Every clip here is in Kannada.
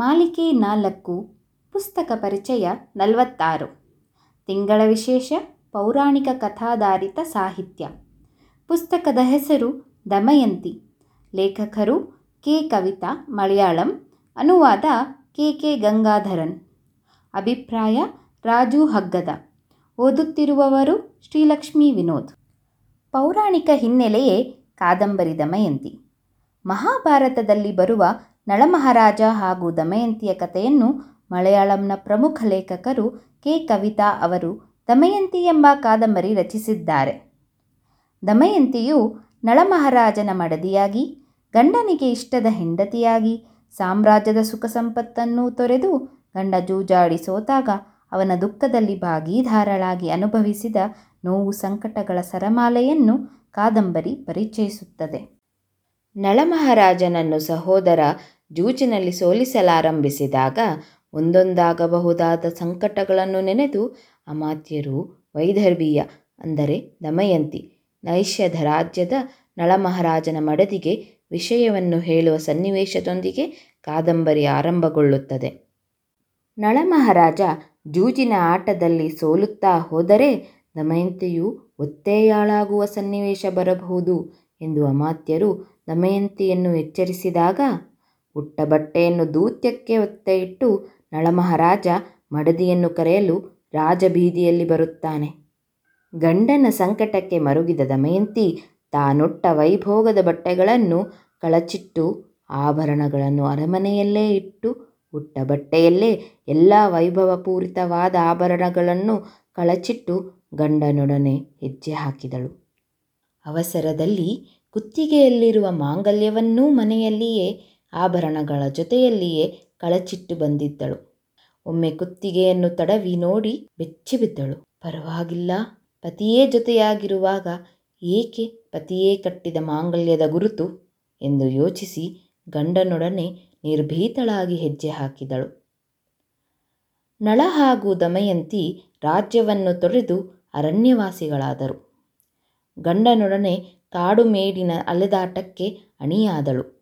ಮಾಲಿಕೆ ನಾಲ್ಕು, ಪುಸ್ತಕ ಪರಿಚಯ ನಲವತ್ತಾರು. ತಿಂಗಳ ವಿಶೇಷ, ಪೌರಾಣಿಕ ಕಥಾಧಾರಿತ ಸಾಹಿತ್ಯ. ಪುಸ್ತಕದ ಹೆಸರು ದಮಯಂತಿ. ಲೇಖಕರು ಕೆ. ಕವಿತಾ ಮಲಯಾಳಂ, ಅನುವಾದ ಕೆ. ಕೆ. ಗಂಗಾಧರನ್. ಅಭಿಪ್ರಾಯ ರಾಜು ಹಗ್ಗದ. ಓದುತ್ತಿರುವವರು ಶ್ರೀಲಕ್ಷ್ಮಿ ವಿನೋದ್. ಪೌರಾಣಿಕ ಹಿನ್ನೆಲೆಯೇ ಕಾದಂಬರಿ ದಮಯಂತಿ. ಮಹಾಭಾರತದಲ್ಲಿ ಬರುವ ನಳಮಹಾರಾಜ ಹಾಗೂ ದಮಯಂತಿಯ ಕಥೆಯನ್ನು ಮಲಯಾಳಂನ ಪ್ರಮುಖ ಲೇಖಕರು ಕೆ. ಕವಿತಾ ಅವರು ದಮಯಂತಿ ಎಂಬ ಕಾದಂಬರಿ ರಚಿಸಿದ್ದಾರೆ. ದಮಯಂತಿಯು ನಳಮಹಾರಾಜನ ಮಡದಿಯಾಗಿ, ಗಂಡನಿಗೆ ಇಷ್ಟದ ಹೆಂಡತಿಯಾಗಿ, ಸಾಮ್ರಾಜ್ಯದ ಸುಖ ಸಂಪತ್ತನ್ನು ತೊರೆದು ಗಂಡ ಜೂಜಾಡಿ ಸೋತಾಗ ಅವನ ದುಃಖದಲ್ಲಿ ಭಾಗೀದಾರಳಾಗಿ ಅನುಭವಿಸಿದ ನೋವು ಸಂಕಟಗಳ ಸರಮಾಲೆಯನ್ನು ಕಾದಂಬರಿ ಪರಿಚಯಿಸುತ್ತದೆ. ನಳಮಹಾರಾಜನನ್ನು ಸಹೋದರ ಜೂಜಿನಲ್ಲಿ ಸೋಲಿಸಲಾರಂಭಿಸಿದಾಗ ಒಂದೊಂದಾಗಬಹುದಾದ ಸಂಕಟಗಳನ್ನು ನೆನೆದು ಅಮಾತ್ಯರು ವೈದರ್ಭೀಯ ಅಂದರೆ ದಮಯಂತಿ, ನೈಷ್ಯದ ರಾಜ್ಯದ ನಳಮಹಾರಾಜನ ಮಡದಿಗೆ ವಿಷಯವನ್ನು ಹೇಳುವ ಸನ್ನಿವೇಶದೊಂದಿಗೆ ಕಾದಂಬರಿ ಆರಂಭಗೊಳ್ಳುತ್ತದೆ. ನಳಮಹಾರಾಜ ಜೂಜಿನ ಆಟದಲ್ಲಿ ಸೋಲುತ್ತಾ ಹೋದರೆ ದಮಯಂತಿಯು ಒತ್ತೆಯಾಳಾಗುವ ಸನ್ನಿವೇಶ ಬರಬಹುದು ಎಂದು ಅಮಾತ್ಯರು ದಮಯಂತಿಯನ್ನು ಎಚ್ಚರಿಸಿದಾಗ ಉಟ್ಟ ಬಟ್ಟೆಯನ್ನು ದೂತ್ಯಕ್ಕೆ ಒತ್ತೆ ಇಟ್ಟು ನಳಮಹಾರಾಜ ಮಡದಿಯನ್ನು ಕರೆಯಲು ರಾಜಬೀದಿಯಲ್ಲಿ ಬರುತ್ತಾನೆ. ಗಂಡನ ಸಂಕಟಕ್ಕೆ ಮರುಗಿದ ದಮಯಂತಿ ತಾನೊಟ್ಟ ವೈಭೋಗದ ಬಟ್ಟೆಗಳನ್ನು ಕಳಚಿಟ್ಟು ಆಭರಣಗಳನ್ನು ಅರಮನೆಯಲ್ಲೇ ಇಟ್ಟು ಉಟ್ಟ ಬಟ್ಟೆಯಲ್ಲೇ ಎಲ್ಲ ವೈಭವಪೂರಿತವಾದ ಆಭರಣಗಳನ್ನು ಕಳಚಿಟ್ಟು ಗಂಡನೊಡನೆ ಹೆಜ್ಜೆ ಹಾಕಿದಳು. ಅವಸರದಲ್ಲಿ ಕುತ್ತಿಗೆಯಲ್ಲಿರುವ ಮಾಂಗಲ್ಯವನ್ನೂ ಮನೆಯಲ್ಲಿಯೇ ಆಭರಣಗಳ ಜೊತೆಯಲ್ಲಿಯೇ ಕಳಚಿಟ್ಟು ಬಂದಿದ್ದಳು. ಒಮ್ಮೆ ಕುತ್ತಿಗೆಯನ್ನು ತಡವಿ ನೋಡಿ ಬೆಚ್ಚಿಬಿದ್ದಳು ಪರವಾಗಿಲ್ಲ, ಪತಿಯೇ ಜೊತೆಯಾಗಿರುವಾಗ ಏಕೆ ಪತಿಯೇ ಕಟ್ಟಿದ ಮಾಂಗಲ್ಯದ ಗುರುತು ಎಂದು ಯೋಚಿಸಿ ಗಂಡನೊಡನೆ ನಿರ್ಭೀತಳಾಗಿ ಹೆಜ್ಜೆ ಹಾಕಿದಳು. ನಳ ಹಾಗೂ ದಮಯಂತಿ ರಾಜ್ಯವನ್ನು ತೊರೆದು ಅರಣ್ಯವಾಸಿಗಳಾದರು. ಗಂಡನೊಡನೆ ಕಾಡು ಮೇಡಿನ ಅಲೆದಾಟಕ್ಕೆ ಅಣಿಯಾದಳು.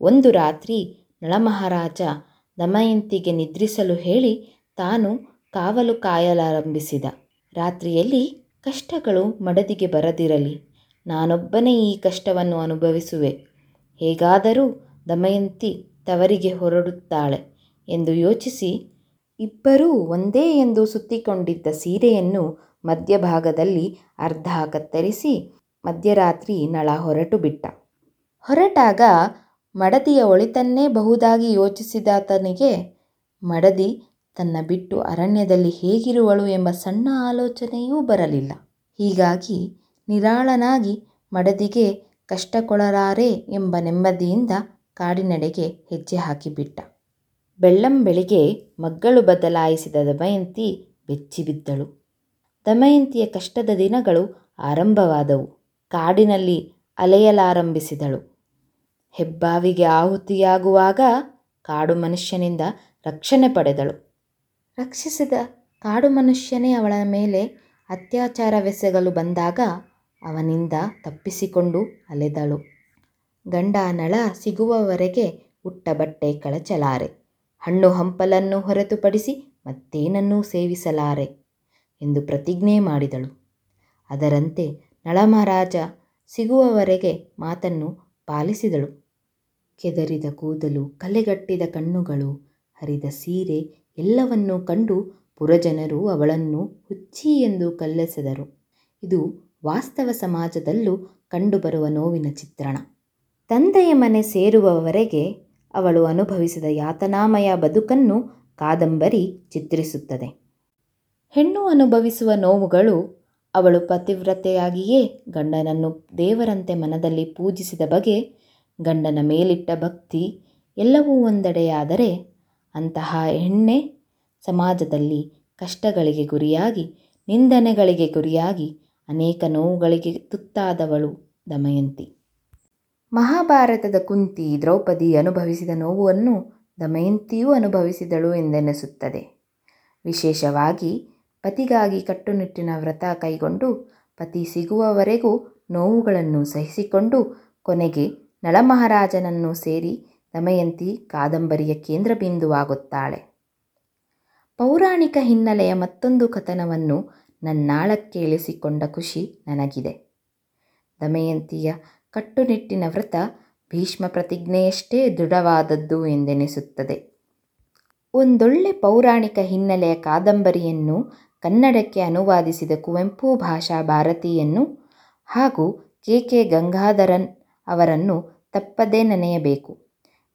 ಒಂದು ರಾತ್ರಿ ನಳಮಹಾರಾಜ ದಮಯಂತಿಗೆ ನಿದ್ರಿಸಲು ಹೇಳಿ ತಾನು ಕಾವಲು ಕಾಯಲಾರಂಭಿಸಿದ. ರಾತ್ರಿಯಲ್ಲಿ ಕಷ್ಟಗಳು ಮಡದಿಗೆ ಬರದಿರಲಿ. ನಾನೊಬ್ಬನೇ ಈ ಕಷ್ಟವನ್ನು ಅನುಭವಿಸುವೆ. ಹೇಗಾದರೂ ದಮಯಂತಿ ತವರಿಗೆ ಹೊರಡುತ್ತಾಳೆ ಎಂದು ಯೋಚಿಸಿ ಇಬ್ಬರೂ ಒಂದೇ ಎಂದು ಸುತ್ತಿಕೊಂಡಿದ್ದ ಸೀರೆಯನ್ನು ಮಧ್ಯಭಾಗದಲ್ಲಿ ಅರ್ಧ ಕತ್ತರಿಸಿ ಮಧ್ಯರಾತ್ರಿ ನಳ ಹೊರಟು ಬಿಟ್ಟ ಹೊರಟಾಗ ಮಡದಿಯ ಒಳಿತನ್ನೇ ಬಹುದಾಗಿ ಯೋಚಿಸಿದಾತನಿಗೆ, ಮಡದಿ, ತನ್ನ ಬಿಟ್ಟು ಅರಣ್ಯದಲ್ಲಿ ಹೇಗಿರುವಳು ಎಂಬ ಸಣ್ಣ ಆಲೋಚನೆಯೂ ಬರಲಿಲ್ಲ. ಹೀಗಾಗಿ ನಿರಾಳನಾಗಿ ಮಡದಿಗೆ ಕಷ್ಟಕೊಳರಾರೆ ಎಂಬ ನೆಮ್ಮದಿಯಿಂದ ಕಾಡಿನೆಡೆಗೆ ಹೆಜ್ಜೆ ಹಾಕಿಬಿಟ್ಟ. ಬೆಳ್ಳಂಬೆಳಿಗೆ ಮಗ್ಗಲು ಬದಲಾಯಿಸಿದ ದಮಯಂತಿ ಬೆಚ್ಚಿಬಿದ್ದಳು ದಮಯಂತಿಯ ಕಷ್ಟದ ದಿನಗಳು ಆರಂಭವಾದವು. ಕಾಡಿನಲ್ಲಿ ಅಲೆಯಲಾರಂಭಿಸಿದಳು. ಹೆಬ್ಬಾವಿಗೆ ಆಹುತಿಯಾಗುವಾಗ ಕಾಡು ಮನುಷ್ಯನಿಂದ ರಕ್ಷಣೆ ಪಡೆದಳು. ರಕ್ಷಿಸಿದ ಕಾಡು ಮನುಷ್ಯನೇ ಅವಳ ಮೇಲೆ ಅತ್ಯಾಚಾರವೆಸಗಲು ಬಂದಾಗ ಅವನಿಂದ ತಪ್ಪಿಸಿಕೊಂಡು ಅಲೆದಳು. ಗಂಡ ನಳ ಸಿಗುವವರೆಗೆ ಉಟ್ಟ ಬಟ್ಟೆ ಕಳಚಲಾರೆ. ಹಣ್ಣು ಹಂಪಲನ್ನು ಹೊರತುಪಡಿಸಿ ಮತ್ತೇನನ್ನೂ ಸೇವಿಸಲಾರೆ ಎಂದು ಪ್ರತಿಜ್ಞೆ ಮಾಡಿದಳು. ಅದರಂತೆ ನಳಮಹಾರಾಜ ಸಿಗುವವರೆಗೆ ಮಾತನ್ನು ಪಾಲಿಸಿದಳು. ಕೆದರಿದ ಕೂದಲು, ಕಲೆಗಟ್ಟಿದ ಕಣ್ಣುಗಳು, ಹರಿದ ಸೀರೆ ಎಲ್ಲವನ್ನೂ ಕಂಡು ಪುರಜನರು ಅವಳನ್ನು ಹುಚ್ಚಿ ಎಂದು ಕಲ್ಲೆಸೆದರು. ಇದು ವಾಸ್ತವ ಸಮಾಜದಲ್ಲೂ ಕಂಡುಬರುವ ನೋವಿನ ಚಿತ್ರಣ. ತಂದೆಯ ಮನೆ ಸೇರುವವರೆಗೆ ಅವಳು ಅನುಭವಿಸಿದ ಯಾತನಾಮಯ ಬದುಕನ್ನು ಕಾದಂಬರಿ ಚಿತ್ರಿಸುತ್ತದೆ. ಹೆಣ್ಣು ಅನುಭವಿಸುವ ನೋವುಗಳು ಅವಳು ಪತಿವ್ರತೆಯಾಗಿಯೇ ಗಂಡನನ್ನು ದೇವರಂತೆ ಮನದಲ್ಲಿ ಪೂಜಿಸಿದ ಬಗೆ ಗಂಡನ ಮೇಲಿಟ್ಟ ಭಕ್ತಿ ಎಲ್ಲವೂ ಒಂದೆಡೆಯಾದರೆ ಅಂತಹ ಹೆಣ್ಣೆ ಸಮಾಜದಲ್ಲಿ ಕಷ್ಟಗಳಿಗೆ ಗುರಿಯಾಗಿ, ನಿಂದನೆಗಳಿಗೆ ಗುರಿಯಾಗಿ, ಅನೇಕ ನೋವುಗಳಿಗೆ ತುತ್ತಾದವಳು ದಮಯಂತಿ. ಮಹಾಭಾರತದ ಕುಂತಿ ದ್ರೌಪದಿ ಅನುಭವಿಸಿದ ನೋವನ್ನು ದಮಯಂತಿಯೂ ಅನುಭವಿಸಿದಳು ಎಂದೆನಿಸುತ್ತದೆ. ವಿಶೇಷವಾಗಿ ಪತಿಗಾಗಿ ಕಟ್ಟುನಿಟ್ಟಿನ ವ್ರತ ಕೈಗೊಂಡು, ಪತಿ ಸಿಗುವವರೆಗೂ ನೋವುಗಳನ್ನು ಸಹಿಸಿಕೊಂಡು ಕೊನೆಗೆ ನಳಮಹಾರಾಜನನ್ನು ಸೇರಿ ದಮಯಂತಿ ಕಾದಂಬರಿಯ ಕೇಂದ್ರ ಬಿಂದುವಾಗುತ್ತಾಳೆ ಪೌರಾಣಿಕ ಹಿನ್ನೆಲೆಯ ಮತ್ತೊಂದು ಕಥನವನ್ನು ನನ್ನಾಳಕ್ಕೆ ಇಳಿಸಿಕೊಂಡ ಖುಷಿ ನನಗಿದೆ. ದಮಯಂತಿಯ ಕಟ್ಟುನಿಟ್ಟಿನ ವ್ರತ ಭೀಷ್ಮ ಪ್ರತಿಜ್ಞೆಯಷ್ಟೇ ದೃಢವಾದದ್ದು ಎಂದೆನಿಸುತ್ತದೆ. ಒಂದೊಳ್ಳೆ ಪೌರಾಣಿಕ ಹಿನ್ನೆಲೆಯ ಕಾದಂಬರಿಯನ್ನು ಕನ್ನಡಕ್ಕೆ ಅನುವಾದಿಸಿದ ಕುವೆಂಪು ಭಾಷಾ ಭಾರತಿಯನ್ನು ಹಾಗೂ ಕೆ ಕೆ ಗಂಗಾಧರನ್ ಅವರನ್ನು ತಪ್ಪದೇ ನೆನೆಯಬೇಕು.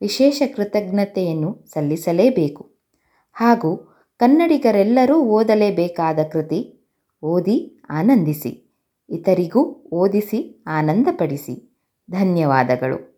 ವಿಶೇಷ ಕೃತಜ್ಞತೆಯನ್ನು ಸಲ್ಲಿಸಲೇಬೇಕು. ಹಾಗೂ ಕನ್ನಡಿಗರೆಲ್ಲರೂ ಓದಲೇಬೇಕಾದ ಕೃತಿ, ಓದಿ ಆನಂದಿಸಿ, ಇತರಿಗೂ ಓದಿಸಿ ಆನಂದಪಡಿಸಿ. ಧನ್ಯವಾದಗಳು.